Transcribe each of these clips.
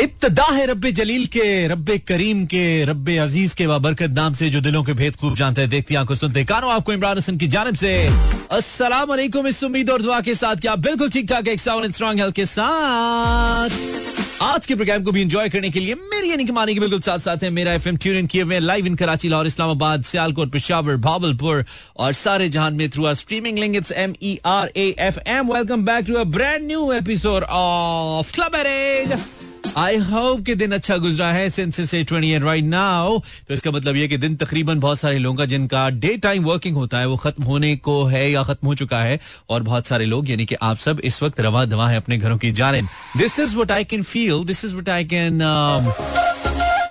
इब्तदा है रब जलील के रब करीम के रब अज़ीज़ के बाबरकत नाम से, जो दिलों के भेद खूब जानते हैं, देखती आँखों सुनते कानो आपको इमरान हसन की जानब से। अस्सलाम वालेकुम इस उम्मीद और दुआ के साथ क्या बिल्कुल ठीक ठाक एक साउंड स्ट्रॉन्ग हेल्थ के साथ। आज के प्रोग्राम को भी एंजॉय करने के लिए मेरी यानी कि मानी के बिल्कुल साथ साथ है, मेरा एफएम ट्यून इन किए हुए लाइव इन कराची लाहौर इस्लामाबाद सियालकोट पेशावर भावलपुर और सारे जहान में through streaming link it's M E R A F M welcome back to a brand new episode of club I hope कि दिन अच्छा गुजरा है सिंस ट्वेंटी राइट नाउ तो इसका मतलब ये कि दिन तकरीबन बहुत सारे लोगों का, जिनका डे टाइम वर्किंग होता है, वो खत्म होने को है या खत्म हो चुका है, और बहुत सारे लोग, यानी कि आप सब इस वक्त रवा दवा है अपने घरों की जाने। This is what I can feel this is what I can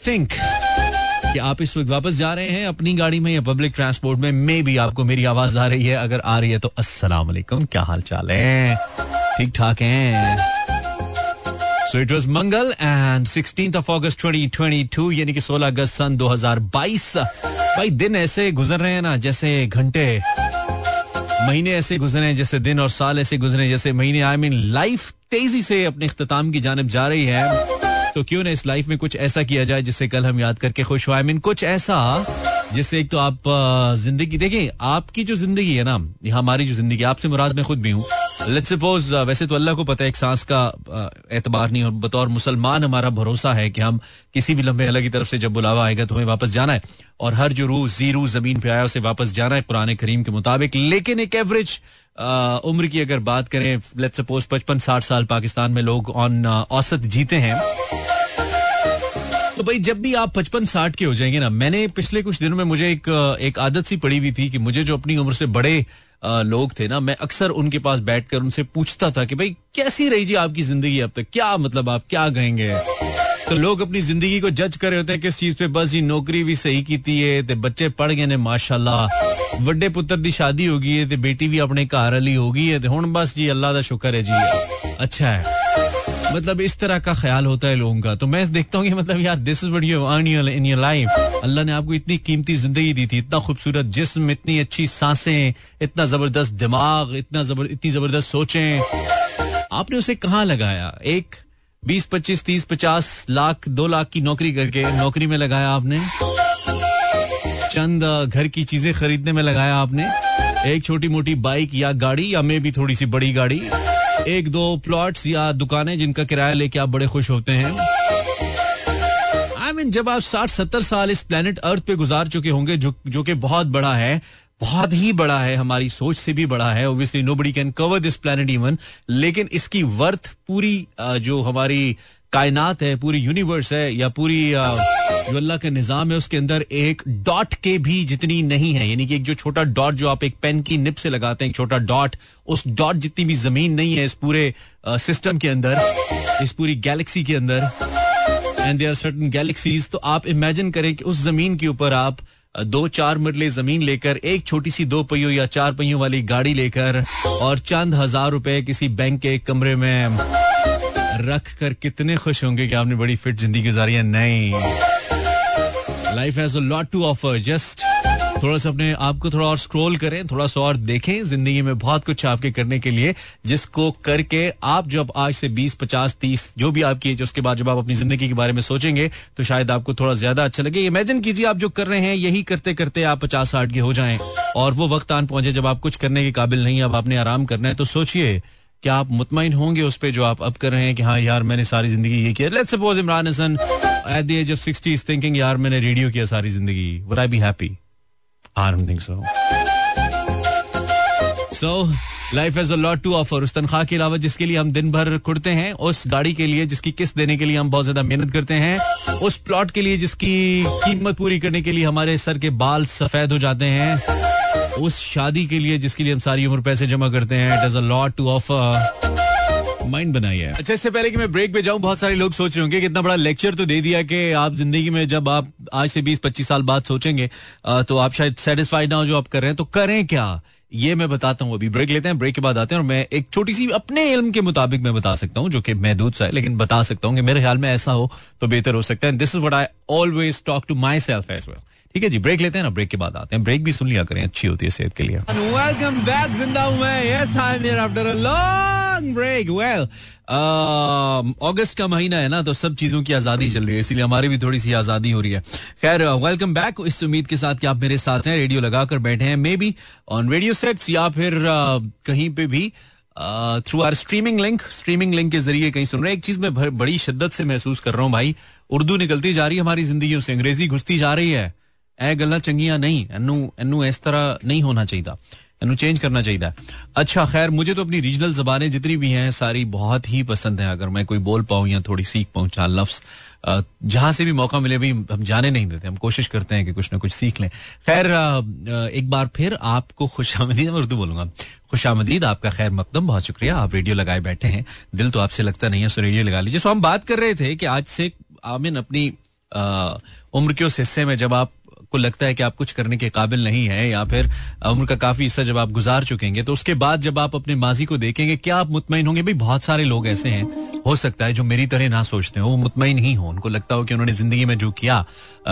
think कि आप इस वक्त वापस जा रहे हैं अपनी गाड़ी में या पब्लिक ट्रांसपोर्ट में। मे भी आपको मेरी आवाज़ आ रही है, अगर आ रही है तो अस्सलाम क्या हाल चाल है? ठीक ठाक हैं? सो इट वॉज़ मंगल एंड सिक्सटीन ऑफ़ अगस्त 2022 यानी कि 16 अगस्त सन 2022 भाई दिन ऐसे गुजर रहे हैं ना, जैसे घंटे, महीने ऐसे गुजरे जैसे दिन और साल ऐसे गुजरे जैसे महीने आई मीन लाइफ तेज़ी से अपने अख्ताम की जानब जा रही है। तो क्यों ना इस लाइफ में कुछ ऐसा किया जाए जिससे कल हम याद करके खुश हो। आई मीन कुछ ऐसा जिससे एक तो आप ज़िंदगी, देखिए, आपकी जो ज़िंदगी है ना हमारी जो ज़िंदगी आपसे मुराद में खुद भी हूँ। लेट्स सपोज़ वैसे तो अल्लाह को पता है एक सांस का एतबार नहीं और बतौर मुसलमान हमारा भरोसा है कि हम किसी भी लंबे अल्लाह की तरफ़ से जब बुलावा आएगा तो हमें वापस जाना है। और हर जो रूह ज़ीरो ज़मीन पे आया उसे वापस जाना है पुराने करीम के मुताबिक। लेकिन एक एवरेज उम्र की अगर बात करें लेट्स सपोज़ पचपन साठ साल पाकिस्तान में लोग ऑन औसत जीते हैं। तो भाई जब भी आप पचपन साठ के हो जाएँगे ना, मैंने पिछले कुछ दिनों में मुझे एक एक आदत सी पड़ी हुई थी कि मुझे जो अपनी उम्र से बड़े लोग थे ना, मैं अक्सर उनके पास बैठकर उनसे पूछता था कि भाई, कैसी रही जी आपकी ज़िंदगी अब तक? क्या मतलब आप क्या कहेंगे तो लोग अपनी ज़िंदगी को जज कर रहे होते हैं किस चीज़ पे? बस जी नौकरी भी सही की है ते बच्चे पढ़ गए ने, माशाल्लाह। ਵੱਡੇ पुत्र की शादी है ते बेटी भी अपने घर वाली हो गई है ते हुन बस जी अल्लाह का शुक्र है जी। अच्छा है। मतलब इस तरह का ख्याल होता है लोगों का। तो मैं देखता हूँ मतलब यार this is you earn in your life Allah ने आपको इतनी कीमती ज़िंदगी दी थी, इतना खूबसूरत जिस्म, इतनी अच्छी साँसें, इतना ज़बरदस्त दिमाग, इतना जबर, इतनी ज़बरदस्त सोचें। आपने उसे कहाँ लगाया? एक बीस पच्चीस तीस पचास लाख, दो लाख की नौकरी करके नौकरी में लगाया आपने? चंद घर की चीज़ें खरीदने में लगाया आपने? एक छोटी मोटी बाइक या गाड़ी या मे भी थोड़ी सी बड़ी गाड़ी? एक दो प्लॉट्स या दुकानें जिनका किराया लेके आप बड़े खुश होते हैं। आई I मीन mean, जब आप साठ सत्तर साल इस प्लेनेट अर्थ पे गुजार चुके होंगे जो जो कि बहुत बड़ा है बहुत ही बड़ा है हमारी सोच से भी बड़ा है obviously nobody can cover this planet even लेकिन इसकी वर्थ पूरी जो हमारी कायनात है, पूरी यूनिवर्स है, या पूरी जो अल्लाह का निज़ाम है, उसके अंदर एक डॉट के भी जितनी नहीं है। यानी कि एक जो छोटा डॉट जो आप एक पेन की निप से लगाते हैं छोटा डॉट उस डॉट जितनी भी ज़मीन नहीं है इस पूरे सिस्टम के अंदर, इस पूरी गैलेक्सी के अंदर एंड देर सर्टन गैलेक्सीज तो आप इमेजिन करें कि उस ज़मीन के ऊपर आप दो चार मरले ज़मीन लेकर, एक छोटी सी दो पहियों या चार पहियों वाली गाड़ी लेकर, और चंद हज़ार रुपए किसी बैंक के कमरे में रख कर कितने खुश होंगे कि आपने बड़ी फिट ज़िंदगी गुजारी है। नहीं। Life has a lot to offer just थोड़ा सा अपने आप को थोड़ा और स्क्रॉल करें, थोड़ा सा और देखें ज़िंदगी में बहुत कुछ आपके करने के लिए, जिसको करके आप जब आज से 20 50 30 जो भी आपकी एज उसके बाद जब आप अपनी ज़िंदगी के बारे में सोचेंगे तो शायद आपको थोड़ा ज़्यादा अच्छा लगे। इमेजिन कीजिए आप जो कर रहे हैं, यही करते करते आप पचास, साठ के हो जाए। और वो वक्त आन पहुँचे जब आप कुछ करने के काबिल नहीं अब आपने आराम करना है तो सोचिए क्या आप मुतमिन होंगे उस पर जो आप अब कर रहे हैं कि हाँ यार मैंने सारी ज़िंदगी ये किया। Let's suppose Imran Hasan at the age of 60 is thinking यार मैंने रेडियो किया सारी ज़िंदगी। Would I be happy I don't think so so life has a lot to offer उस तनख्वाह के अलावा जिसके लिए हम दिन भर कुड़ते हैं, उस गाड़ी के लिए जिसकी किस्त देने के लिए हम बहुत ज़्यादा मेहनत करते हैं, उस प्लॉट के लिए जिसकी कीमत पूरी करने के लिए हमारे सर के बाल सफ़ेद हो जाते हैं। उस शादी के लिए जिसके लिए हम सारी उम्र पैसे जमा करते हैं it is a lot to offer mind बनाइए। अच्छा इससे पहले कि मैं ब्रेक पे जाऊँ, बहुत सारे लोग सोच रहे होंगे कितना बड़ा लेक्चर तो दे दिया कि आप ज़िंदगी में जब आप आज से 20-25 साल बाद सोचेंगे तो आप शायद सेटिस्फाइड ना हो जो आप कर रहे हैं तो करें क्या? ये मैं बताता हूँ, अभी ब्रेक लेते हैं ब्रेक के बाद आते हैं, और मैं एक छोटी सी अपने इल्म के मुताबिक मैं बता सकता हूँ, जो कि महदूद सा है, लेकिन बता सकता हूँ कि मेरे ख्याल में ऐसा हो तो बेहतर हो सकता है। This is what I always talk to myself as well ठीक है जी ब्रेक लेते हैं ना ब्रेक के बाद आते हैं। ब्रेक भी सुन लिया करें अच्छी होती है सेहत के लिए। वेलकम बैक ज़िंदा हूँ मैं। ब्रेक वेल अगस्त का महीना है ना तो सब चीज़ों की आज़ादी चल रही है इसीलिए हमारी भी थोड़ी सी आज़ादी हो रही है। खैर वेलकम बैक इस उम्मीद के साथ कि आप मेरे साथ हैं रेडियो लगाकर बैठे हैं maybe on radio sets या फिर uh, कहीं पे भी through our streaming link streaming link के ज़रिए कहीं सुन रहे हैं। एक चीज़ मैं बड़ी शिद्दत से महसूस कर रहा हूँ भाई उर्दू निकलती जा रही है हमारी ज़िंदगी से अंग्रेज़ी घुसती जा रही है। ए गला चंगिया नहीं एनू एनू इस तरह नहीं होना चाहिए एनू चेंज करना चाहिए अच्छा खैर मुझे तो अपनी रीजनल जबानें जितनी भी हैं सारी बहुत ही पसंद है अगर मैं कोई बोल पाऊँ या थोड़ी सीख पाऊँ चार लफ्स जहाँ से भी मौका मिले भी हम जाने नहीं देते हम कोशिश करते हैं कि कुछ ना कुछ सीख लें खैर एक बार फिर आपको खुश आमदीद मैं उर्दू बोलूँगा खुश आमदीद आपका खैर मकदम बहुत शुक्रिया आप रेडियो लगाए बैठे हैं दिल तो आपसे लगता नहीं है सो रेडियो लगा लीजिए सो हम बात कर रहे थे कि आज से आमिन अपनी उम्र के उस हिस्से में जब आप को लगता है कि आप कुछ करने के काबिल नहीं है, या फिर उम्र का काफ़ी हिस्सा जब आप गुजार चुकेंगे तो उसके बाद जब आप अपने माजी को देखेंगे, क्या आप मुतमिन होंगे? भाई, बहुत सारे लोग ऐसे हैं, हो सकता है, जो मेरी तरह ना सोचते हो, वो मुतमिन नहीं हो। उनको लगता हो कि उन्होंने ज़िंदगी में जो किया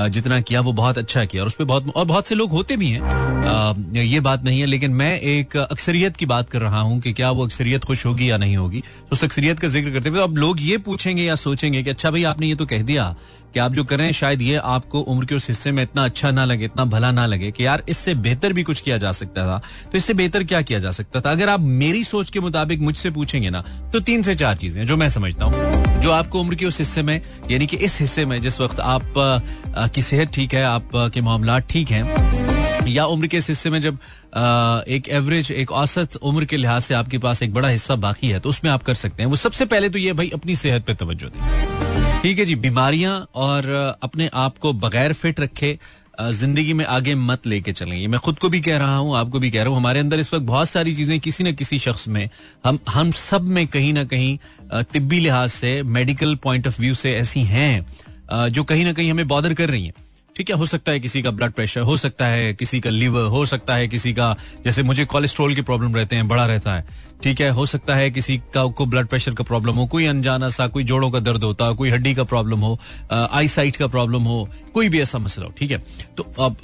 जितना किया, वो बहुत अच्छा किया, और उस पर बहुत, और बहुत से लोग होते भी हैं। ये बात नहीं है, लेकिन मैं एक अक्सरियत की बात कर रहा हूँ कि क्या वो अक्सरियत खुश होगी या नहीं होगी। तो उस अक्सरियत का ज़िक्र करते हुए अब लोग ये पूछेंगे या सोचेंगे कि अच्छा भाई, आपने ये तो कह दिया कि आप जो कर रहे हैं, शायद ये आपको उम्र के उस हिस्से में इतना अच्छा ना लगे, इतना भला ना लगे कि यार इससे बेहतर भी कुछ किया जा सकता था। तो इससे बेहतर क्या किया जा सकता था? अगर आप मेरी सोच के मुताबिक मुझसे पूछेंगे ना तो तीन से चार चीज़ें जो मैं समझता हूँ। जो आपको उम्र के उस हिस्से में, यानी कि इस हिस्से में, जिस वक्त आप की सेहत ठीक है, आप के मामला ठीक है, या उम्र के इस हिस्से में जब एक एवरेज एक औसत उम्र के लिहाज से आपके पास एक बड़ा हिस्सा बाकी है तो उसमें आप कर सकते हैं। वो सबसे पहले तो ये भाई, अपनी सेहत पे तवज्जो दें। ठीक है जी, बीमारियाँ और अपने आप को बगैर फिट रखे ज़िंदगी में आगे मत लेके चलें। ये मैं खुद को भी कह रहा हूँ आपको भी कह रहा हूँ। हमारे अंदर इस वक्त बहुत सारी चीज़ें किसी न किसी शख्स में, हम हम सब में कहीं ना कहीं तिब्बी लिहाज से मेडिकल पॉइंट ऑफ़ व्यू से ऐसी हैं जो कहीं ना कहीं हमें बॉदर कर रही हैं। ठीक है हो सकता है किसी का ब्लड प्रेशर हो सकता है किसी का लिवर हो सकता है किसी का, जैसे मुझे कोलेस्ट्रोल के प्रॉब्लम रहते हैं, बड़ा रहता है। ठीक है, हो सकता है किसी का, को ब्लड प्रेशर का प्रॉब्लम हो, कोई अनजाना सा, कोई जोड़ों का दर्द होता, कोई हड्डी का प्रॉब्लम हो आई साइट का प्रॉब्लम हो, कोई भी ऐसा मसला हो, ठीक है? तो अब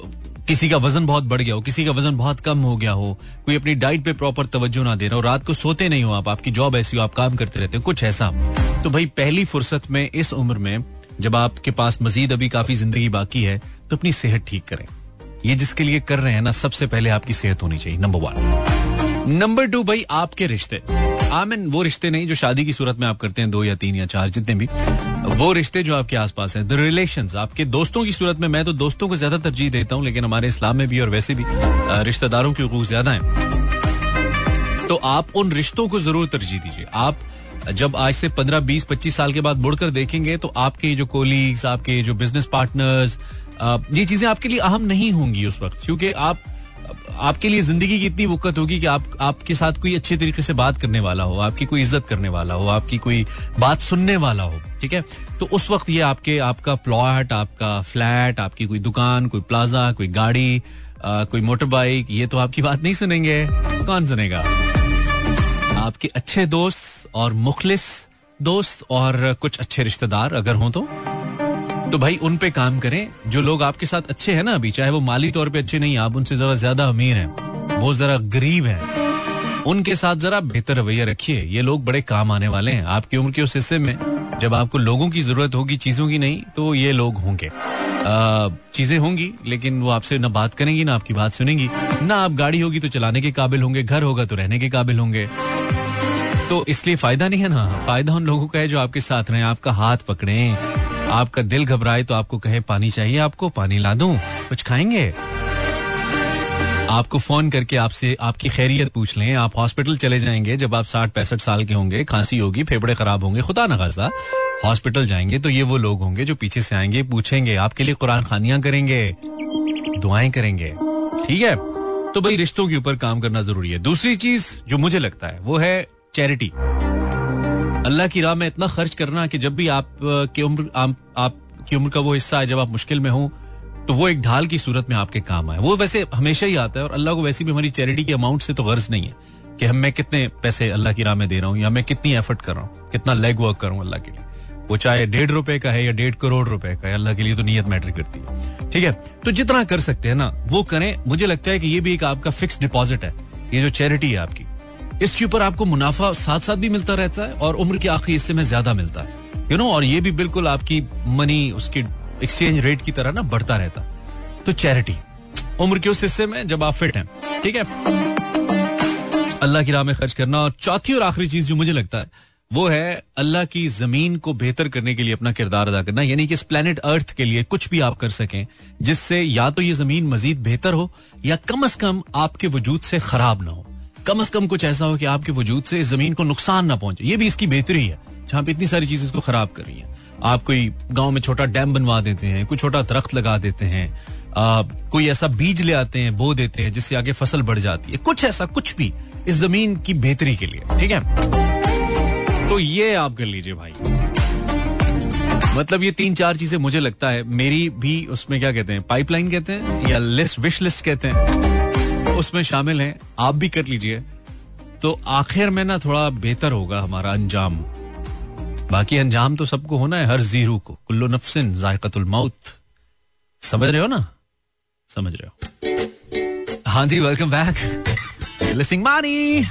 किसी का वज़न बहुत बढ़ गया हो, किसी का वज़न बहुत कम हो गया हो, कोई अपनी डाइट पे प्रॉपर तवज्जो ना दे रहा हो, रात को सोते नहीं हो आप, आपकी जॉब ऐसी हो, आप काम करते रहते हो, कुछ ऐसा। तो भाई, पहली फुर्सत में इस उम्र में जब आपके पास मजीद अभी काफ़ी ज़िंदगी बाकी है तो अपनी सेहत ठीक करें। ये जिसके लिए कर रहे हैं ना, सबसे पहले आपकी सेहत होनी चाहिए नंबर वन नंबर टू भाई, आपके रिश्ते। आमिन, वो रिश्ते नहीं जो शादी की सूरत में आप करते हैं, दो या तीन या चार, जितने भी। वो रिश्ते जो आपके आसपास हैं द रिलेशन आपके दोस्तों की सूरत में, मैं तो दोस्तों को ज़्यादा तरजीह देता हूँ, लेकिन हमारे इस्लाम में भी और वैसे भी रिश्तेदारों के हकूक ज़्यादा है। तो आप उन रिश्तों को ज़रूर तरजीह दीजिए। आप जब आज से पंद्रह बीस पच्चीस साल के बाद मुड़कर देखेंगे तो आपके जो कोलीग्स आपके जो बिज़नेस पार्टनर्स ये चीज़ें आपके लिए अहम नहीं होंगी उस वक्त क्योंकि आप आपके लिए ज़िंदगी की इतनी वक्त होगी कि आप आपके साथ कोई अच्छे तरीके से बात करने वाला हो आपकी कोई इज़्ज़त करने वाला हो आपकी कोई बात सुनने वाला हो ठीक है? तो उस वक्त ये आपके आपका प्लॉट आपका फ्लैट आपकी कोई दुकान कोई प्लाजा कोई गाड़ी आ, कोई मोटर बाइक ये तो आपकी बात नहीं सुनेंगे कौन सुनेगा? आपके अच्छे दोस्त और मुखलिस दोस्त और कुछ अच्छे रिश्तेदार अगर हों तो। तो भाई, उन पे काम करें। जो लोग आपके साथ अच्छे हैं ना अभी, चाहे वो माली तौर पे अच्छे नहीं, आप उनसे जरा ज़्यादा अमीर हैं। वो जरा गरीब हैं। उनके साथ जरा बेहतर रवैया रखिए। ये लोग बड़े काम आने वाले हैं। आपकी उम्र के उस हिस्से में, जब आपको लोगों की ज़रूरत होगी, चीज़ों की नहीं तो ये लोग होंगे। चीज़ें होंगी, लेकिन वो आपसे ना बात करेंगी, ना आपकी बात सुनेंगी। ना आप गाड़ी होगी तो चलाने के काबिल होंगे, घर होगा तो रहने के काबिल होंगे। तो इसलिए फ़ायदा नहीं है ना? फ़ायदा उन लोगों का है जो आपके साथ रहे, आपका हाथ पकड़े। आपका दिल घबराए तो आपको कहे, पानी चाहिए आपको, पानी ला दू। कुछ खाएँगे? आपको फ़ोन करके आपसे आपकी खैरियत पूछ लें। आप हॉस्पिटल चले जाएँगे जब आप साठ पैंसठ साल के होंगे खांसी होगी फेफड़े खराब होंगे खुदा न खासा हॉस्पिटल जाएँगे तो ये वो लोग होंगे जो पीछे से आएँगे पूछेंगे आपके लिए कुरान खानियाँ करेंगे दुआएँ करेंगे। ठीक है? तो भाई रिश्तों के ऊपर काम करना ज़रूरी है। दूसरी चीज़ जो मुझे लगता है वो है चैरिटी। अल्लाह की राह में इतना खर्च करना कि जब भी आप की उम्र आप, आपकी उम्र का वो हिस्सा है जब आप मुश्किल में हो तो वो एक ढाल की सूरत में आपके काम आए वो वैसे हमेशा ही आता है और अल्लाह को वैसे भी हमारी चैरिटी के अमाउंट से तो गर्ज नहीं है कि हम मैं कितने पैसे अल्लाह की राह में दे रहा हूँ या मैं कितनी एफर्ट कर रहा हूँ, कितना लेग वर्क कर अल्लाह के लिए। वो चाहे डेढ़ रुपए का है या डेढ़ करोड़ रुपए का है, अल्लाह के लिए तो नीयत मैटर करती है। ठीक है? तो जितना कर सकते हैं ना, वो करें। मुझे लगता है कि ये भी एक आपका फिक्स डिपॉजिट है। ये जो चैरिटी है आपकी। इसके ऊपर आपको मुनाफा साथ साथ भी मिलता रहता है और उम्र के आखिरी हिस्से में ज़्यादा मिलता है। यू नो और ये भी बिल्कुल आपकी मनी उसकी एक्सचेंज रेट की तरह ना बढ़ता रहता। तो चैरिटी उम्र के उस हिस्से में जब आप फिट हैं, ठीक है? अल्लाह की राह में खर्च करना और चौथी और आखिरी चीज़ जो मुझे लगता है, वो है अल्लाह की ज़मीन को बेहतर करने के लिए अपना किरदार अदा करना, यानी कि इस प्लेनेट अर्थ के लिए कुछ भी आप कर सकें, जिससे या तो ये ज़मीन मजीद बेहतर हो, या कम अज कम आपके वजूद से खराब ना हो। कम अज कम कुछ ऐसा हो कि आपके वजूद से इस ज़मीन को नुकसान ना पहुँचे। ये भी इसकी बेहतरी है, जहाँ पे इतनी सारी चीज़ें इसको खराब कर रही हैं। आप कोई गाँव में छोटा डैम बनवा देते हैं कोई छोटा दरख्त लगा देते हैं आ, कोई ऐसा बीज ले आते हैं बो देते हैं जिससे आगे फ़सल बढ़ जाती है। कुछ ऐसा कुछ भी इस ज़मीन की बेहतरी के लिए ठीक है? तो ये आप कर लीजिए भाई। मतलब ये तीन चार चीज़ें मुझे लगता है मेरी भी उसमें क्या कहते हैं पाइपलाइन कहते हैं या लिस्ट विश लिस्ट कहते हैं उसमें शामिल है। आप भी कर लीजिए। तो आखिर में ना थोड़ा बेहतर होगा हमारा अंजाम। बाकी अंजाम तो सबको होना है, हर जीरू को। कुल्लो नफसिन जायकतुल मौत। समझ रहे हो ना? समझ रहे हो। हाँ जी वेलकम बैक लिसनिंग मानी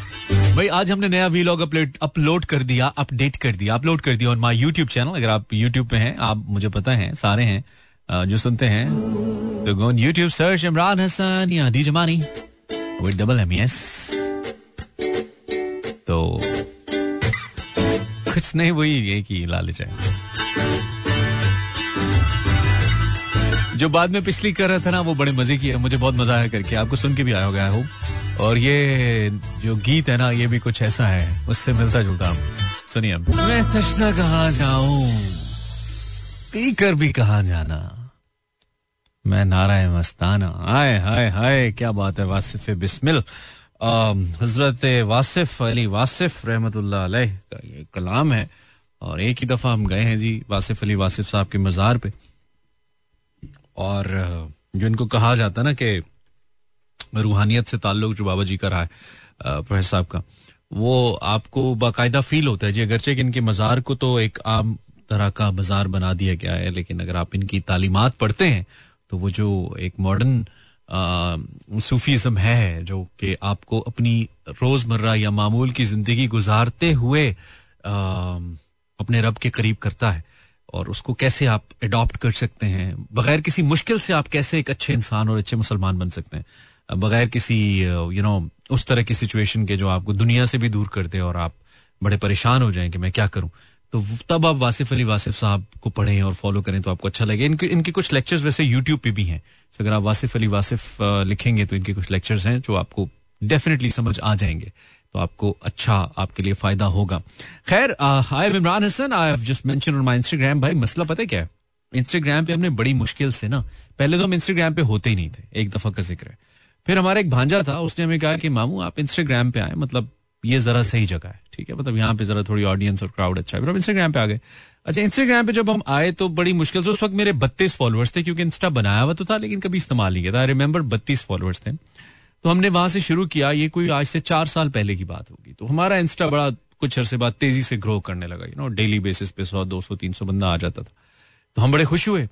भाई, आज हमने नया वीलॉग अपलोड अपलोड कर दिया अपडेट कर दिया अपलोड कर दिया और माय यूट्यूब चैनल अगर आप यूट्यूब पे हैं, आप, मुझे पता है, सारे हैं जो सुनते हैं तो go YouTube search Imran Hasan या D Zamani with double M S तो नहीं वही ये की, लालच है। जो बाद में पिछली कर रहा था ना, वो बड़े मज़े की है। मुझे बहुत मज़ा आया करके। आपको सुन के भी आया होगा हो और ये जो गीत है ना, ये भी कुछ ऐसा है। उससे मिलता जुलता हम। सुनिए मैं तशना कहा जाऊँ? पीकर भी कहा जाना? मैं नारा मस्ताना। हाय हाय हाय, क्या बात है, वासिफ बिस्मिल। हज़रत वासिफ अली वासिफ ये कलाम है, और एक ही दफ़ा हम गए हैं जी वासिफ अली वासिफ साहब के मजार पे। और जो इनको कहा जाता है ना कि रूहानियत से ताल्लुक जो बाबा जी का रहा है प्रोफेसर साहब का, वो आपको बाकायदा फील होता है जी, अगरचे इनके मज़ार को तो एक आम तरह का मज़ार बना दिया गया है, लेकिन अगर आप इनकी तालीमात पढ़ते हैं तो वो जो एक मॉडर्न सूफीज़म है, जो कि आपको अपनी रोज़मर्रा या मामूल की ज़िंदगी गुजारते हुए अपने रब के करीब करता है। और उसको कैसे आप अडॉप्ट कर सकते हैं? बगैर किसी मुश्किल से आप कैसे एक अच्छे इंसान और अच्छे मुसलमान बन सकते हैं? बगैर किसी यू नो उस तरह की सिचुएशन के जो आपको दुनिया से भी दूर कर दे और आप बड़े परेशान हो जाएँ कि मैं क्या करूँ? तो तब आप वासिफ अली वासिफ साहब को पढ़ें और फॉलो करें तो आपको अच्छा लगे इनके इनके कुछ लेक्चर्स वैसे यूट्यूब पे भी हैं। तो अगर आप वासिफ अली वासिफ लिखेंगे तो इनके कुछ लेक्चर्स हैं जो आपको डेफिनेटली समझ आ जाएँगे। तो आपको अच्छा आपके लिए फ़ायदा होगा। खैर I am Imran Hasan I have just mention on my Instagram भाई, मसला पता है क्या है? इंस्टाग्राम पे हमने बड़ी मुश्किल से ना, पहले तो हम इंस्टाग्राम पे होते ही नहीं थे, एक दफ़ा का ज़िक्र है। फिर हमारा एक भांजा था, उसने हमें कहा कि, मामू, आप इंस्टाग्राम पे आए मतलब ये जरा सही जगह है, ठीक है? मतलब यहाँ पे जरा थोड़ी ऑडियंस और क्राउड अच्छा है। इंस्टाग्राम पे आ गए। अच्छा इंस्टाग्राम पे जब हम आए तो बड़ी मुश्किल से उस वक्त मेरे बत्तीस फॉलोअर्स थे, क्योंकि इंस्टा बनाया हुआ तो था, लेकिन कभी इस्तेमाल नहीं किया था। आई रिमेंबर बत्तीस फॉलोअर्स थे। तो हमने वहाँ से शुरू किया। ये कोई आज से चार साल पहले की बात होगी। तो हमारा इंस्टा बड़ा कुछ अरसे बाद तेज़ी से ग्रो करने लगा यू नो डेली बेसिस पे सौ, दो सौ, तीन सौ बंदा आ जाता था। तो हम बड़े खुश हुए।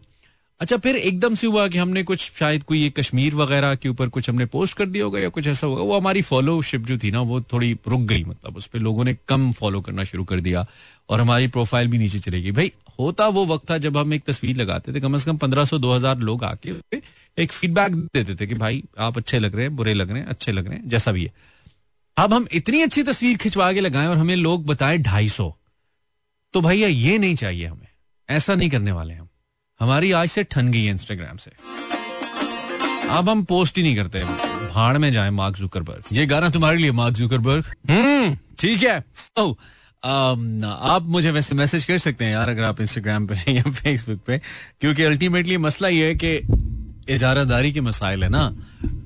अच्छा फिर एकदम से हुआ कि हमने कुछ, शायद कोई ये कश्मीर वगैरह के ऊपर कुछ हमने पोस्ट कर दिया होगा या कुछ ऐसा होगा? वो हमारी फॉलोशिप जो थी ना, वो थोड़ी रुक गई मतलब उस पर लोगों ने कम फॉलो करना शुरू कर दिया और हमारी प्रोफ़ाइल भी नीचे चलेगी। भाई, होता वो वक्त था जब हम एक तस्वीर लगाते थे, कम से कम पंद्रह सौ, दो हज़ार लोग आके एक फीडबैक देते थे कि भाई, आप अच्छे लग रहे हैं, बुरे लग रहे हैं, अच्छे लग रहे हैं, जैसा भी है। अब हम इतनी अच्छी तस्वीर खिंचवा के लगाएँ और हमें लोग बताए ढाई सौ। तो भैया, ये नहीं चाहिए हमें। ऐसा नहीं करने वाले हम। हमारी आज से ठन गई है इंस्टाग्राम से। अब हम पोस्ट ही नहीं करते। भाड़ में जाए मार्क जुकरबर्ग ये गाना तुम्हारे लिए मार्क जुकरबर्ग हम्म ठीक है। So, um, आप मुझे वैसे मैसेज कर सकते हैं यार अगर आप इंस्टाग्राम पे या फेसबुक पे। क्योंकि अल्टीमेटली मसला ये है कि इजारादारी के मसाइल है ना।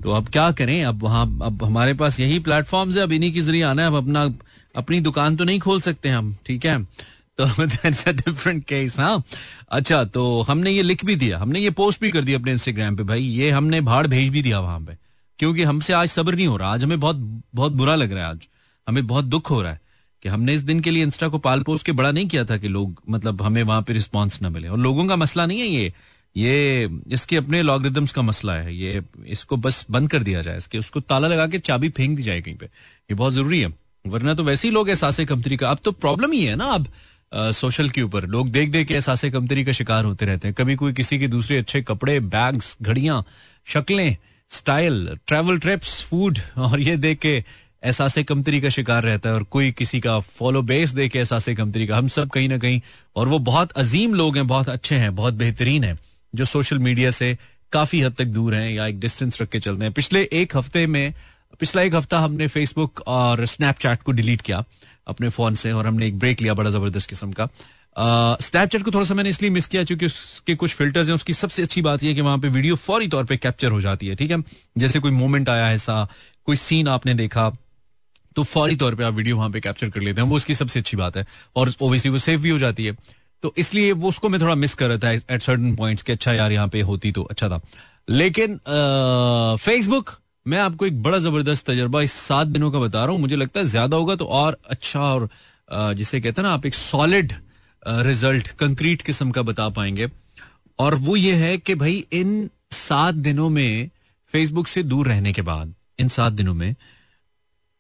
तो अब क्या करें? अब वहाँ अब हमारे पास यही प्लेटफॉर्म है। अब इन्हीं के ज़रिए आना है। अब अपना अपनी दुकान तो नहीं खोल सकते हम ठीक है? तो डिफरेंट केस हाँ? अच्छा तो हमने ये लिख भी दिया, हमने ये पोस्ट भी कर दिया अपने इंस्टाग्राम पे, भाई, ये हमने भाड़ भेज भी दिया वहाँ पे, क्योंकि हमसे आज सब्र नहीं हो रहा, आज हमें बहुत बहुत बुरा लग रहा है आज, हमें बहुत दुख हो रहा है कि हमने इस दिन के लिए इंस्टा को पाल पोस्ट के बड़ा नहीं किया था कि लोग मतलब हमें वहाँ पे रिस्पॉन्स ना मिले, और लोगों का मसला नहीं है ये ये इसके अपने लॉगरिदम्स का मसला है, ये इसको बस बंद कर दिया जाए, इसके, उसको ताला लगा के चाबी फेंक दी जाए कहीं पे, ये बहुत ज़रूरी है, वरना तो वैसे ही लोग एहसास कमतरी का, अब तो प्रॉब्लम ही है ना अब सोशल के ऊपर। लोग देख देख के एहसास कमतरी का शिकार होते रहते हैं। कभी कोई किसी के दूसरे अच्छे कपड़े बैग्स घड़ियाँ, शक्लें स्टाइल ट्रेवल ट्रिप्स फ़ूड और ये देख के एहसास कमतरी का शिकार रहता है और कोई किसी का फॉलो बेस देख के एहसास कमतरी का। हम सब कहीं ना कहीं, और वो बहुत अजीम लोग हैं, बहुत अच्छे हैं, बहुत बेहतरीन हैं, जो सोशल मीडिया से काफ़ी हद तक दूर हैं या एक डिस्टेंस रख के चलते हैं। पिछले एक हफ़्ते में, पिछला एक हफ़्ता हमने फेसबुक और स्नैपचैट को डिलीट किया। अपने फ़ोन से और हमने एक ब्रेक लिया बड़ा ज़बरदस्त किस्म का। स्नैपचैट को थोड़ा सा मैंने इसलिए मिस किया क्योंकि उसके कुछ फिल्टर्स हैं, उसकी सबसे अच्छी बात यह कि वहाँ पे वीडियो फौरी तौर पे कैप्चर हो जाती है, ठीक है? जैसे कोई मोमेंट आया ऐसा, कोई सीन आपने देखा तो फौरी तौर पे आप वीडियो वहाँ पे कैप्चर कर लेते हैं, वो उसकी सबसे अच्छी बात है और ओबियसली वो सेफ़ भी हो जाती है। तो इसलिए वो उसको मैं थोड़ा मिस कर रहा था एट सर्टन पॉइंट्स के अच्छा यार यहाँ पे होती तो अच्छा था। लेकिन फेसबुक मैं आपको एक बड़ा ज़बरदस्त तजर्बा इस सात दिनों का बता रहा हूँ। मुझे लगता है ज़्यादा होगा तो और अच्छा और जिसे कहते हैं ना, आप एक सॉलिड रिज़ल्ट कंक्रीट किस्म का बता पाएँगे। और वो ये है कि भाई इन सात दिनों में फेसबुक से दूर रहने के बाद, इन सात दिनों में,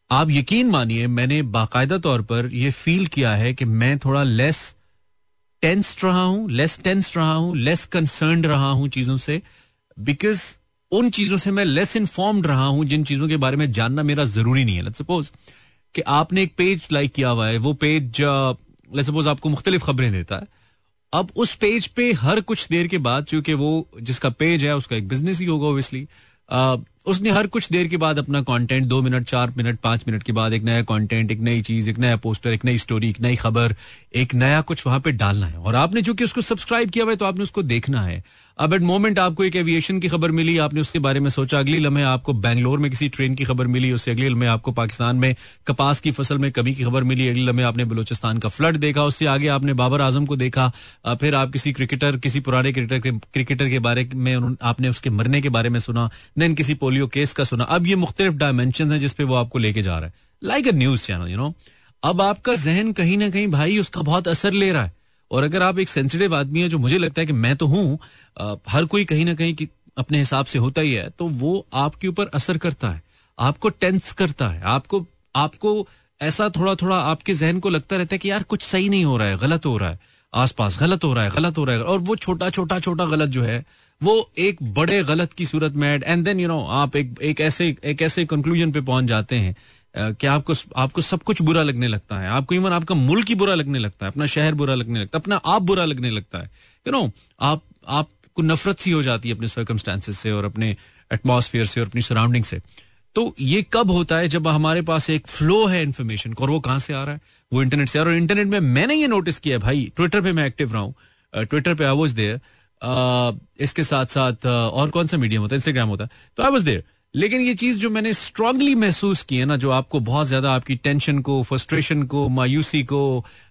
आप यकीन मानिए, मैंने बाकायदा तौर पर यह फील किया है कि मैं थोड़ा लेस टेंस रहा हूँ लेस टेंस रहा हूँ लेस कंसर्न रहा हूँ चीज़ों से बिकॉज़ उन चीज़ों से मैं लेस इन्फॉर्म्ड रहा हूँ, जिन चीज़ों के बारे में जानना मेरा ज़रूरी नहीं है। लेट सपोज़ कि आपने एक पेज लाइक किया हुआ है, वो पेज लेट सपोज़ आपको मुख्तलिफ़ खबरें देता है। अब उस पेज पे हर कुछ देर के बाद, चूँकि वो जिसका पेज है, उसका एक बिज़नेस ही होगा ओबियसली उसने हर कुछ देर के बाद अपना कंटेंट दो मिनट, चार मिनट, पाँच मिनट के बाद एक नया कंटेंट एक नई चीज़, एक नया पोस्टर एक नई स्टोरी एक नई खबर, एक नया कुछ वहाँ पे डालना है। और आपने चूँकि उसको सब्सक्राइब किया हुआ है तो आपने उसको देखना है। अब एट मोमेंट आपको एक एविएशन की खबर मिली, आपने उसके बारे में सोचा, अगली लम्हे आपको बैंगलोर में किसी ट्रेन की खबर मिली, उससे अगले लम्हे आपको पाकिस्तान में कपास की फ़सल में कमी की खबर मिली, अगले लम्हे आपने बलोचिस्तान का फ्लड देखा, उससे आगे आपने बाबर आज़म को देखा फिर आप किसी क्रिकेटर किसी पुराने क्रिकेटर के बारे में आपने उसके मरने के बारे में सुना देन किसी पोलियो केस का सुना। अब ये मुख्तलिफ़ डायमेंशन है जिसपे वो आपको लेके जा रहा है। Like a news channel you know अब आपका जहन कहीं ना कहीं भाई उसका बहुत असर ले रहा है। और अगर आप एक सेंसिटिव आदमी है जो मुझे लगता है कि मैं तो हूँ हर कोई कहीं ना कहीं अपने हिसाब से होता ही है तो वो आपके ऊपर असर करता है। आपको टेंस करता है। आपको आपको ऐसा थोड़ा थोड़ा आपके जहन को लगता रहता है कि यार कुछ सही नहीं हो रहा है, गलत हो रहा है। आसपास गलत हो रहा है, गलत हो रहा है। और वो छोटा छोटा छोटा गलत जो है वो एक बड़े गलत की सूरत में ad and then you know आप एक एक ऐसे एक ऐसे कंक्लूजन पे पहुँच जाते हैं कि आपको आपको सब कुछ बुरा लगने लगता है। आपको इवन आपका मुल्क ही बुरा लगने लगता है, अपना शहर बुरा लगने लगता है, अपना आप बुरा लगने लगता है। यू नो आप, आपको नफरत सी हो जाती है अपने सर्कमस्टांसिस से और अपने एटमोसफियर से और अपनी सराउंडिंग से। तो ये कब होता है जब हमारे पास एक फ्लो है इन्फॉर्मेशन और वो कहाँ से आ रहा है? वो इंटरनेट से आ रहा है। और इंटरनेट में मैंने ये नोटिस किया भाई ट्विटर पे मैं एक्टिव रहा हूँ। ट्विटर पे आई वॉज़ देयर इसके साथ साथ और कौन सा मीडियम होता है? इंस्टाग्राम होता है। तो आई वॉज़ देयर लेकिन ये चीज़ जो मैंने स्ट्रांगली महसूस की है ना जो आपको बहुत ज़्यादा आपकी टेंशन को फ्रस्ट्रेशन को मायूसी को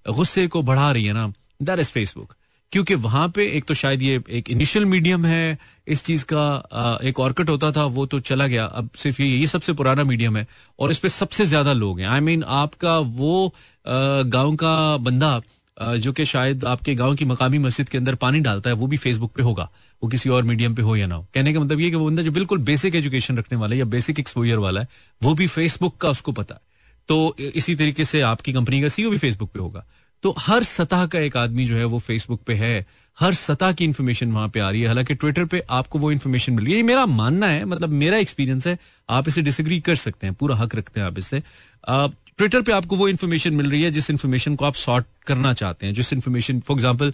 गुस्से को बढ़ा रही है ना दैट इज़ फेसबुक क्योंकि वहाँ पे एक तो शायद ये एक इनिशियल मीडियम है इस चीज़ का एक ऑर्कट होता था वो तो चला गया। अब सिर्फ़ ये ये सबसे पुराना मीडियम है और इस पे सबसे ज़्यादा लोग हैं। आई I मीन mean, आपका वो गाँव का बंदा जो कि शायद आपके गाँव की मकामी मस्जिद के अंदर पानी डालता है, वो भी फेसबुक पे होगा। वो किसी और मीडियम पे हो या ना हो। कहने का मतलब ये कि वो बंदा जो बिल्कुल बेसिक एजुकेशन रखने वाला है या बेसिक एक्सपोजर वाला है, वो भी फेसबुक का उसको पता है। तो इसी तरीके से आपकी कंपनी का सीईओ भी फेसबुक पे होगा। तो हर सतह का एक आदमी जो है वो फेसबुक पे है। हर सतह की इन्फॉर्मेशन वहाँ पे आ रही है। हालाँकि ट्विटर पे आपको वो इन्फॉर्मेशन मिल रही है। मेरा मानना है मतलब मेरा एक्सपीरियंस है, आप इसे डिसग्री कर सकते हैं। पूरा हक रखते हैं आप इससे ट्विटर पे आपको वो इन्फॉर्मेशन मिल रही है जिस इन्फॉर्मेशन को आप सॉर्ट करना चाहते हैं। जिस इन्फॉर्मेशन फॉर एग्जांपल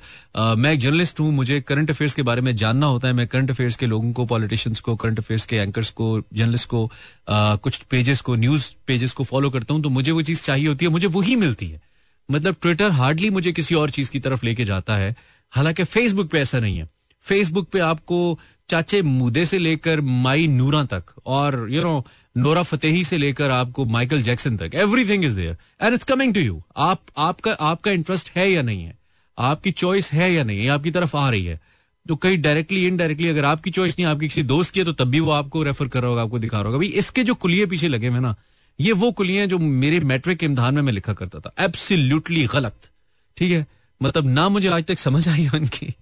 मैं एक जर्नलिस्ट हूँ मुझे करंट अफेयर्स के बारे में जानना होता है। मैं करंट अफेयर्स के लोगों को पॉलिटिशियंस को करंट अफेयर्स के एंकर्स को जर्नलिस्ट को आ, कुछ पेजेस को न्यूज़ पेजेस को फॉलो करता हूँ तो मुझे वो चीज़ चाहिए होती है मुझे वही मिलती है। मतलब ट्विटर हार्डली मुझे किसी और चीज़ की तरफ़ लेके जाता है। हालाँकि फेसबुक पे ऐसा नहीं है। फेसबुक पे आपको चाचे मुदे से लेकर माई नूरा तक और यू नो नोरा फतेही से लेकर आपको माइकल जैक्सन तक everything is there and it's coming to you आप, आपका आपका इंटरेस्ट है या नहीं है? आपकी चॉइस है या नहीं? है आपकी तरफ़ आ रही है। तो कहीं डायरेक्टली इनडायरेक्टली अगर आपकी चॉइस नहीं, आपकी किसी दोस्त की है तो तब भी वो आपको रेफर कर रहा होगा, आपको दिखा रहा होगा। भाई इसके जो कुलिए पीछे लगे हुए ना, ये वो कुलियाँ जो मेरे मैट्रिक के इम्तहान में मैं लिखा करता था। एब्सिल्यूटली गलत। ठीक है? मतलब ना मुझे आज तक समझ आई उनकी,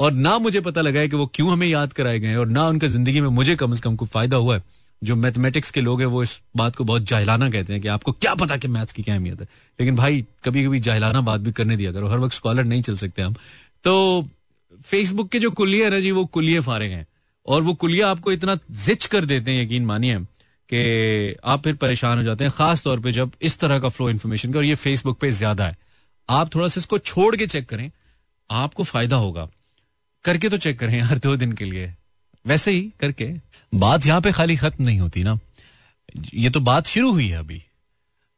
और ना मुझे पता लगा है कि वो क्यों हमें याद कराए गए और ना उनका ज़िंदगी में मुझे कम से कम कोई फ़ायदा हुआ है। जो मैथमेटिक्स के लोग हैं, वो इस बात को बहुत जाहिलाना कहते हैं कि आपको क्या पता कि मैथ्स की क्या अहमियत है। लेकिन भाई कभी कभी जाहिलाना बात भी करने दिया करो। हर वक्त स्कॉलर नहीं चल सकते हम। तो फेसबुक के जो कुलिया है ना जी, वो कुलिये फारे हैं। और वो कुलिया आपको इतना जिच कर देते हैं, यकीन मानिए कि आप फिर परेशान हो जाते हैं, खास तौर पे जब इस तरह का फ्लो इन्फॉर्मेशन का, और ये फेसबुक पे ज़्यादा है। आप थोड़ा सा इसको छोड़ के चेक करें, आपको फ़ायदा होगा। करके तो चेक करें हर दो दिन के लिए। वैसे ही करके, बात यहाँ पे खाली खत्म नहीं होती ना। ये तो बात शुरू हुई है अभी।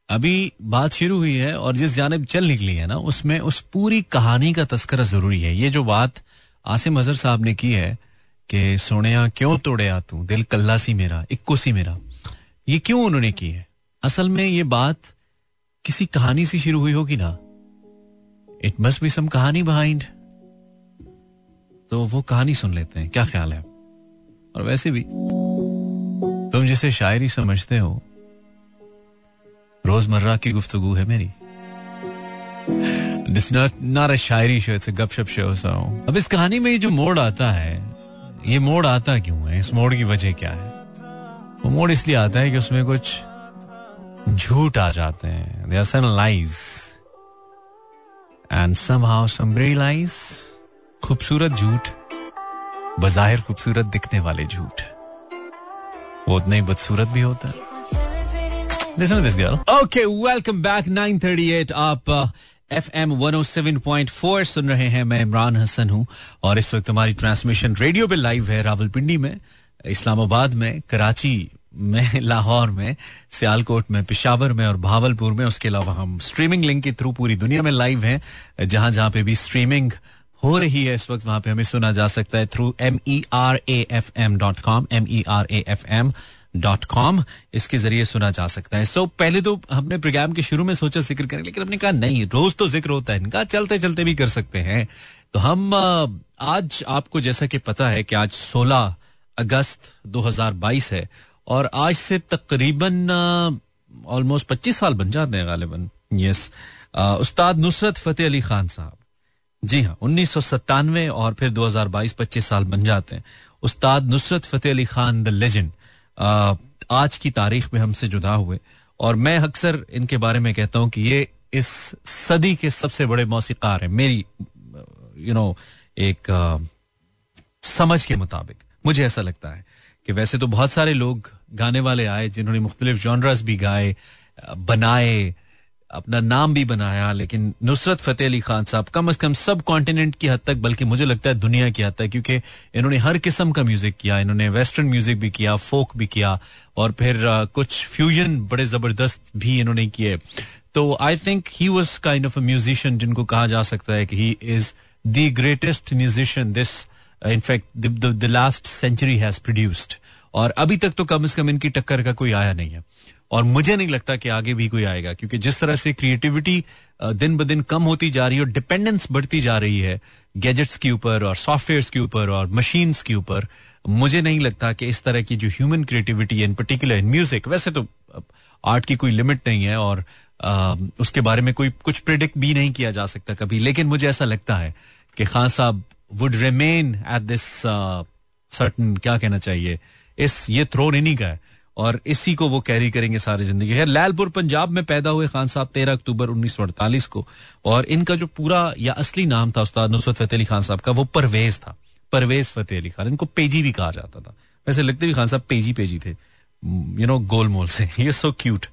अभी बात शुरू हुई है और जिस जानब चल निकली है ना, उसमें उस पूरी कहानी का तस्करा ज़रूरी है। ये जो बात आसिम अजहर साहब ने की है कि, सोनिया, क्यों तोड़े तू? दिल कल्ला सी मेरा, इक्को सी मेरा। ये क्यों उन्होंने की है? असल में ये बात किसी कहानी से शुरू हुई होगी ना। इट मस्ट बी सम कहानी बिहाइंड तो वो कहानी सुन लेते हैं। क्या ख्याल है और वैसे भी, तुम जिसे शायरी समझते हो, रोज़मर्रा की गुफ्तगु है मेरी। नॉट शायरी शो इट्स गपशप शो सा अब इस कहानी में ये जो मोड़ आता है, ये मोड़ आता क्यों है? इस मोड़ की वजह क्या है? वो मोड़ इसलिए आता है कि उसमें कुछ झूठ आ जाते हैं। They are some lies and some lies खूबसूरत झूठ। बजाहिर खूबसूरत दिखने वाले झूठ। वो उतना ही बदसूरत भी होता। है Listen to this girl. Okay, welcome back. 938 आप F M one seven point four सुन रहे हैं। मैं इमरान हसन हूँ। और इस वक्त हमारी ट्रांसमिशन रेडियो पे लाइव है रावलपिंडी में इस्लामाबाद में कराची में लाहौर में सियालकोट में पिशावर में और भावलपुर में। उसके अलावा हम स्ट्रीमिंग लिंक के थ्रू पूरी दुनिया में लाइव हैं। जहाँ जहाँ पे भी स्ट्रीमिंग हो रही है इस वक्त वहाँ पे हमें सुना जा सकता है through M E R A F M dot com M E R A F M dot com इसके ज़रिए सुना जा सकता है। सो so, पहले तो हमने प्रोग्राम के शुरू में सोचा ज़िक्र करें लेकिन हमने कहा नहीं रोज तो ज़िक्र होता है। इनका चलते चलते भी कर सकते हैं। तो हम आज आपको जैसा कि पता है कि आज 16 अगस्त 2022 है और आज से तकरीबन ऑलमोस्ट 25 साल बन जाते हैं गालिबन यस उस्ताद नुसरत फतेह अली खान साहब। जी हाँ उन्नीस सौ सत्तानवे और फिर 2022 25 साल बन जाते हैं। Ustad Nusrat Fateh Ali Khan, the legend. आज की तारीख में हमसे जुदा हुए। और मैं अक्सर इनके बारे में कहता हूँ कि ये इस सदी के सबसे बड़े मौसीकार हैं। मेरी यू नो एक समझ के मुताबिक। मुझे ऐसा लगता है कि वैसे तो बहुत सारे लोग गाने वाले आए, जिन्होंने मुख्तलिफ़ जॉनरस भी गाए, बनाए अपना नाम भी बनाया लेकिन नुसरत फतेह अली खान साहब कम अज कम सब कॉन्टिनेंट की हद तक बल्कि मुझे लगता है दुनिया की हद तक क्योंकि इन्होंने हर किस्म का म्यूज़िक किया इन्होंने वेस्टर्न म्यूज़िक भी किया फोक भी किया और फिर आ, कुछ फ्यूजन बड़े ज़बरदस्त भी इन्होंने किए। तो I think he was kind of a musician जिनको कहा जा सकता है कि he is the greatest musician this in fact the last century has produced और अभी तक तो कम अज कम इनकी टक्कर का कोई आया नहीं है। और मुझे नहीं लगता कि आगे भी कोई आएगा क्योंकि जिस तरह से क्रिएटिविटी दिन ब दिन कम होती जा रही है और डिपेंडेंस बढ़ती जा रही है गैजेट्स के ऊपर और सॉफ्टवेयर के ऊपर और मशीन्स के ऊपर मुझे नहीं लगता कि इस तरह की जो ह्यूमन क्रिएटिविटी है इन पर्टिकुलर इन म्यूज़िक वैसे तो आर्ट की कोई लिमिट नहीं है और आ, उसके बारे में कोई कुछ प्रिडिक्ट भी नहीं किया जा सकता कभी लेकिन मुझे ऐसा लगता है कि खान साहब would remain at this certain क्या कहना चाहिए इस ये थ्रोन इन्हीं का है और इसी को वो कैरी करेंगे सारी ज़िंदगी। है लालपुर, पंजाब में पैदा हुए खान साहब तेरह अक्टूबर उन्नीस सौ अड़तालीस को, और इनका जो पूरा या असली नाम था उस्ताद नुसरत फतेह अली खान साहब का, वो परवेज था। परवेज फतेह अली खान, इनको पेजी भी कहा जाता था। वैसे लगते भी खान साहब पेजी पेजी थे यू नो गोल मोल से। ये सो क्यूट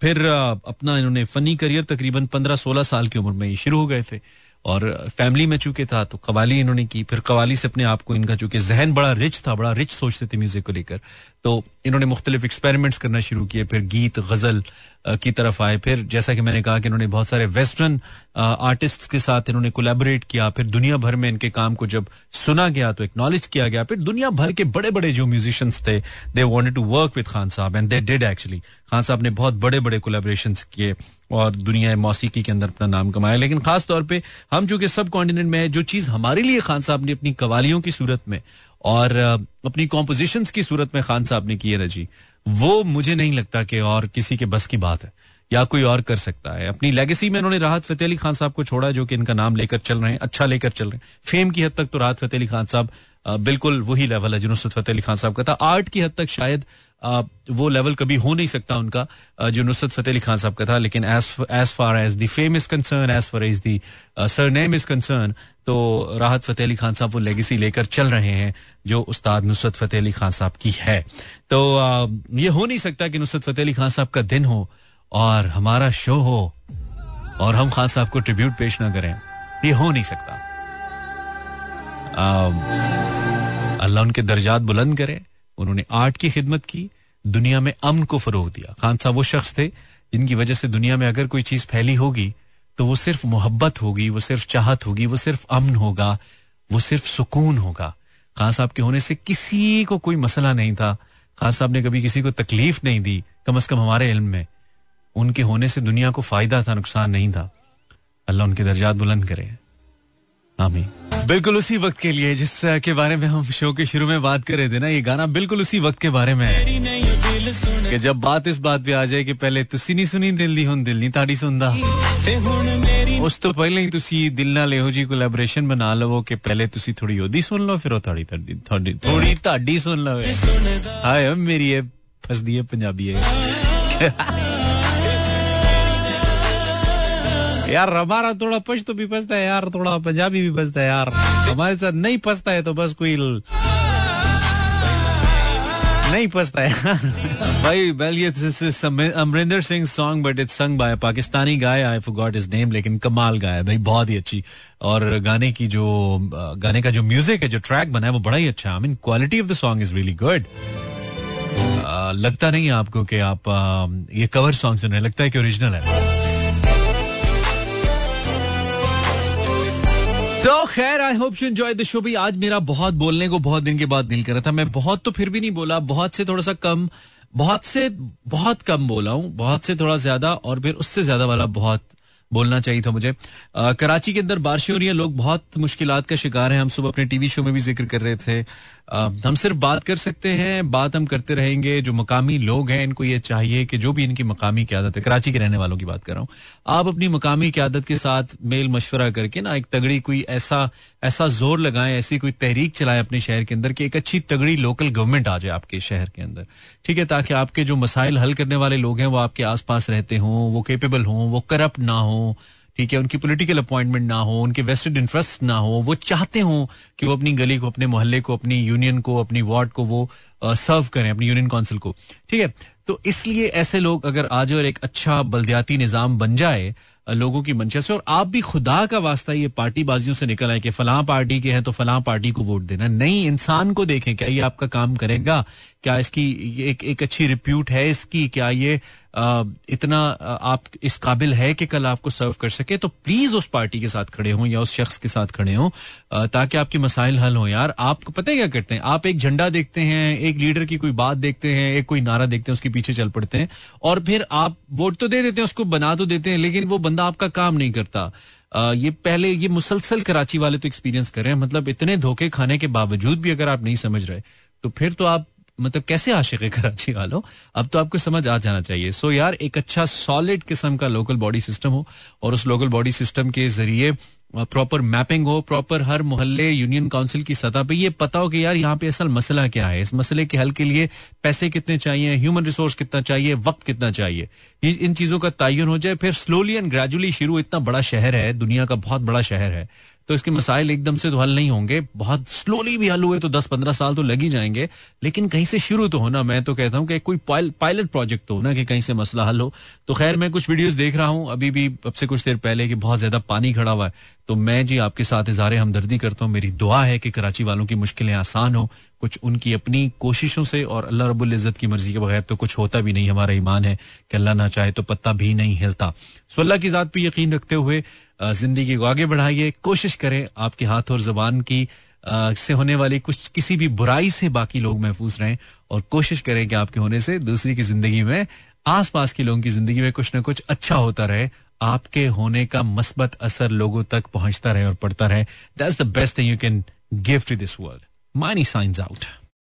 फिर अपना इन्होंने फनी करियर तकरीबन पंद्रह सोलह साल की उम्र में ही शुरू हो गए थे। और फैमिली में चूँकि था तो कवाली इन्होंने की। फिर कवाली से अपने आप को इनका चूँकि जहन बड़ा रिच था, बड़ा रिच सोचते थे म्यूज़िक को लेकर। तो इन्होंने मुख्तलिफ़ एक्सपेरिमेंट्स करना शुरू किए, फिर गीत, गज़ल की तरफ़ आए। फिर जैसा कि मैंने कहा कि इन्होंने बहुत सारे वेस्टर्न आर्टिस्ट के साथ इन्होंने कोलेबोरेट किया। फिर दुनिया भर में इनके काम को जब सुना गया तो एक्नॉलेज किया गया। फिर दुनिया भर के बड़े बड़े जो म्यूजिशियंस थे they wanted to work with Khan साहब and they did actually Khan साहब ने बहुत बड़े बड़े कोलेबोरेशन किए। और दुनिया मौसीकी के अंदर अपना नाम कमाया। लेकिन खास तौर पे हम चूँकि सब कॉन्टिनेंट में है, जो चीज़ हमारे लिए खान साहब ने अपनी कवालियों की सूरत में और अपनी कॉम्पोजिशंस की सूरत में खान साहब ने किए रज़ी, वो मुझे नहीं लगता कि और किसी के बस की बात है, या कोई और कर सकता है। अपनी लेगेसी में उन्होंने राहत फतेह अली खान साहब को छोड़ा, जो कि इनका नाम लेकर चल रहे हैं अच्छा लेकर चल रहे हैं। फेम की हद तक तो राहत फतेह अली खान साहब बिल्कुल वही लेवल है जो नुसरत फतेह अली खान साहब का था। आर्ट की हद तक शायद वो लेवल कभी हो नहीं सकता उनका जो नुसरत फतेह अली खान साहब का था, लेकिन as far as the fame is concern as far as the surname is concern तो राहत फतेह अली खान साहब वो लेगेसी लेकर चल रहे हैं, जो उस्ताद नुसरत फतेह अली खान साहब की है। तो ये हो नहीं सकता कि नुसरत फतेह अली खान साहब का दिन हो, और हमारा शो हो, और हम खान साहब को ट्रिब्यूट पेश ना करें। ये हो नहीं सकता। अल्लाह उनके दर्जात बुलंद करे। उन्होंने आर्ट की खिदमत की, दुनिया में अमन को फरोग दिया। खान साहब वो शख्स थे, जिनकी वजह से दुनिया में अगर कोई चीज़ फैली होगी तो वो सिर्फ़ मोहब्बत होगी, वो सिर्फ़ चाहत होगी, वो सिर्फ़ अमन होगा, वो सिर्फ़ सुकून होगा। खान साहब के होने से किसी को कोई मसला नहीं था। खान साहब ने कभी किसी को तकलीफ़ नहीं दी, कम अज कम हमारे इल्म में। उनके होने से दुनिया को फ़ायदा था, नुकसान नहीं था। अल्लाह उनके दर्जात बुलंद करे। आमीन। बिल्कुल उसी वक्त के लिए जिस के बारे में हम शो के शुरू में बात कर रहे थे ना, ये गाना बिल्कुल उसी वक्त के बारे में कि जब बात इस बात पे आ जाए कि पहले तुसी नहीं सुनी, दिल दी हुन, दिल नहीं ताड़ी सुनदा। उस तो पहले ही तुसी दिल ना लेहो जी कोलैबोरेशन बना लवो कि पहले तुसी थोड़ी ओदी सुन लो, फिर थोड़ी थोड़ी थोड़ी ताड़ी सुन लो हाय, मेरी ये फसदी है, पंजाबी है। यार, हमारा थोड़ा पश्तो भी फंसता है यार, थोड़ा पंजाबी भी फंसता है यार। हमारे साथ नहीं फंसता है तो बस कोई नहीं फंसता है भाई वेल ये Amarinder Singh song but it's sung by Pakistani guy I forgot his name लेकिन कमाल गाया भाई, बहुत ही अच्छी। और गाने की जो, गाने का जो म्यूज़िक है, जो ट्रैक बना है, वो बड़ा ही अच्छा I mean quality of the song is really good लगता नहीं आपको कि आप ये कवर सॉन्ग सुन रहे लगता है कि ओरिजिनल है। तो खैर I hope you enjoy the show भी आज मेरा बहुत बोलने को बहुत दिन के बाद दिल कर रहा था। मैं बहुत तो फिर भी नहीं बोला बहुत से थोड़ा सा कम बहुत से बहुत कम बोला हूँ बहुत से थोड़ा ज़्यादा और फिर उससे ज़्यादा वाला बहुत बोलना चाहिए था मुझे। आ, कराची के अंदर बारिश हो रही है लोग बहुत मुश्किल का शिकार हैं। हम सुबह अपने टीवी शो में भी ज़िक्र कर रहे थे। हम सिर्फ़ बात कर सकते हैं, बात हम करते रहेंगे, जो मकामी लोग हैं, इनको ये चाहिए कि जो भी इनकी मकामी क्यादत है, कराची के रहने वालों की बात कर रहा हूँ। आप अपनी मकामी क्यादत के साथ मेल मशवरा करके ना एक तगड़ी कोई ऐसा ऐसा ज़ोर लगाएँ, ऐसी कोई तहरीक चलाएँ अपने शहर के अंदर कि एक अच्छी तगड़ी लोकल गवर्नमेंट आ जाए आपके शहर के अंदर। ठीक है, ताकि आपके जो मसाइल हल करने वाले लोग हैं, वो आपके आसपास रहते हों, वो केपेबल हों, वो करप्ट ना हो ठीक है, उनकी पॉलिटिकल अपॉइंटमेंट ना हो, उनके वेस्टेड इंटरेस्ट ना हो, वो चाहते हो कि वो अपनी गली को, अपने मोहल्ले को, अपनी यूनियन को, अपनी वार्ड को वो सर्व करें, अपनी यूनियन काउंसिल को। ठीक है तो इसलिए ऐसे लोग अगर आज और एक अच्छा बल्दियाती निज़ाम बन जाए लोगों की मंशा से, और आप भी खुदा का वास्ता ये पार्टी बाजियों से निकल आए कि फलां पार्टी के हैं तो फलां पार्टी को वोट देना। नहीं, इंसान को देखें, क्या ये आपका काम करेगा? क्या इसकी एक एक अच्छी रिप्यूट है इसकी? क्या ये इतना आप इस काबिल है कि कल आपको सर्व कर सके तो प्लीज़ उस पार्टी के साथ खड़े हों या उस शख्स के साथ खड़े हों ताकि आपके मसाइल हल हो। यार, आपको पता है क्या करते हैं? आप एक झंडा देखते हैं, एक लीडर की कोई बात देखते हैं, एक कोई नारा देखते हैं, उसके पीछे चल पड़ते हैं, और फिर आप वोट तो दे देते हैं, उसको बना तो देते हैं, लेकिन वो बंदा आपका काम नहीं करता। ये पहले, ये मुसलसल कराची वाले तो एक्सपीरियंस कर रहे हैं। मतलब इतने धोखे खाने के बावजूद भी अगर आप नहीं समझ रहे तो फिर तो आप मतलब कैसे आशिक है कराची वालों अब तो आपको समझ आ जाना चाहिए। सो so यार, एक अच्छा सॉलिड किस्म का लोकल बॉडी सिस्टम हो और उस लोकल बॉडी सिस्टम के ज़रिए प्रॉपर मैपिंग हो प्रॉपर हर मोहल्ले यूनियन काउंसिल की सतह पे ये पता हो कि यार यहाँ पे असल मसला क्या है। इस मसले के हल के लिए पैसे कितने चाहिए ह्यूमन रिसोर्स कितना चाहिए, वक्त कितना चाहिए। इन चीज़ों का तयन हो जाए, फिर स्लोली एंड ग्रेजुअली शुरू इतना बड़ा शहर है, दुनिया का बहुत बड़ा शहर है। तो इसके मसाइल एकदम से तो हल नहीं होंगे। बहुत स्लोली भी हल हुए तो दस पंद्रह साल तो लग ही जाएँगे। लेकिन कहीं से शुरू तो होना, मैं तो कहता हूँ कि कोई पायलट प्रोजेक्ट तो होना कि कहीं से मसला हल हो। तो खैर, मैं कुछ वीडियोस देख रहा हूँ। अभी भी अब से कुछ देर पहले कि बहुत ज़्यादा पानी खड़ा हुआ है। तो मैं जी आपके साथ इजारे हमदर्दी करता हूँ। मेरी दुआ है कि कराची वालों की मुश्किलें आसान हो। कुछ उनकी अपनी कोशिशों से और अल्लाह रबुल इज़्ज़त की मर्ज़ी के बगैर तो कुछ होता भी नहीं। हमारा ईमान है कि अल्लाह ना चाहे तो पत्ता भी नहीं हिलता। सो अल्लाह की ज़ात पे यकीन रखते हुए ज़िंदगी को आगे बढ़ाइए, कोशिश करें आपके हाथ और जबान की से होने वाली कुछ, किसी भी बुराई से बाकी लोग महफूज रहें और कोशिश करें कि आपके होने से दूसरी की ज़िंदगी में, आसपास के लोगों की ज़िंदगी में कुछ ना कुछ अच्छा होता रहे, आपके होने का मस्बत असर लोगों तक पहुँचता रहे और पड़ता रहे। That's the best thing you can give to this world money science out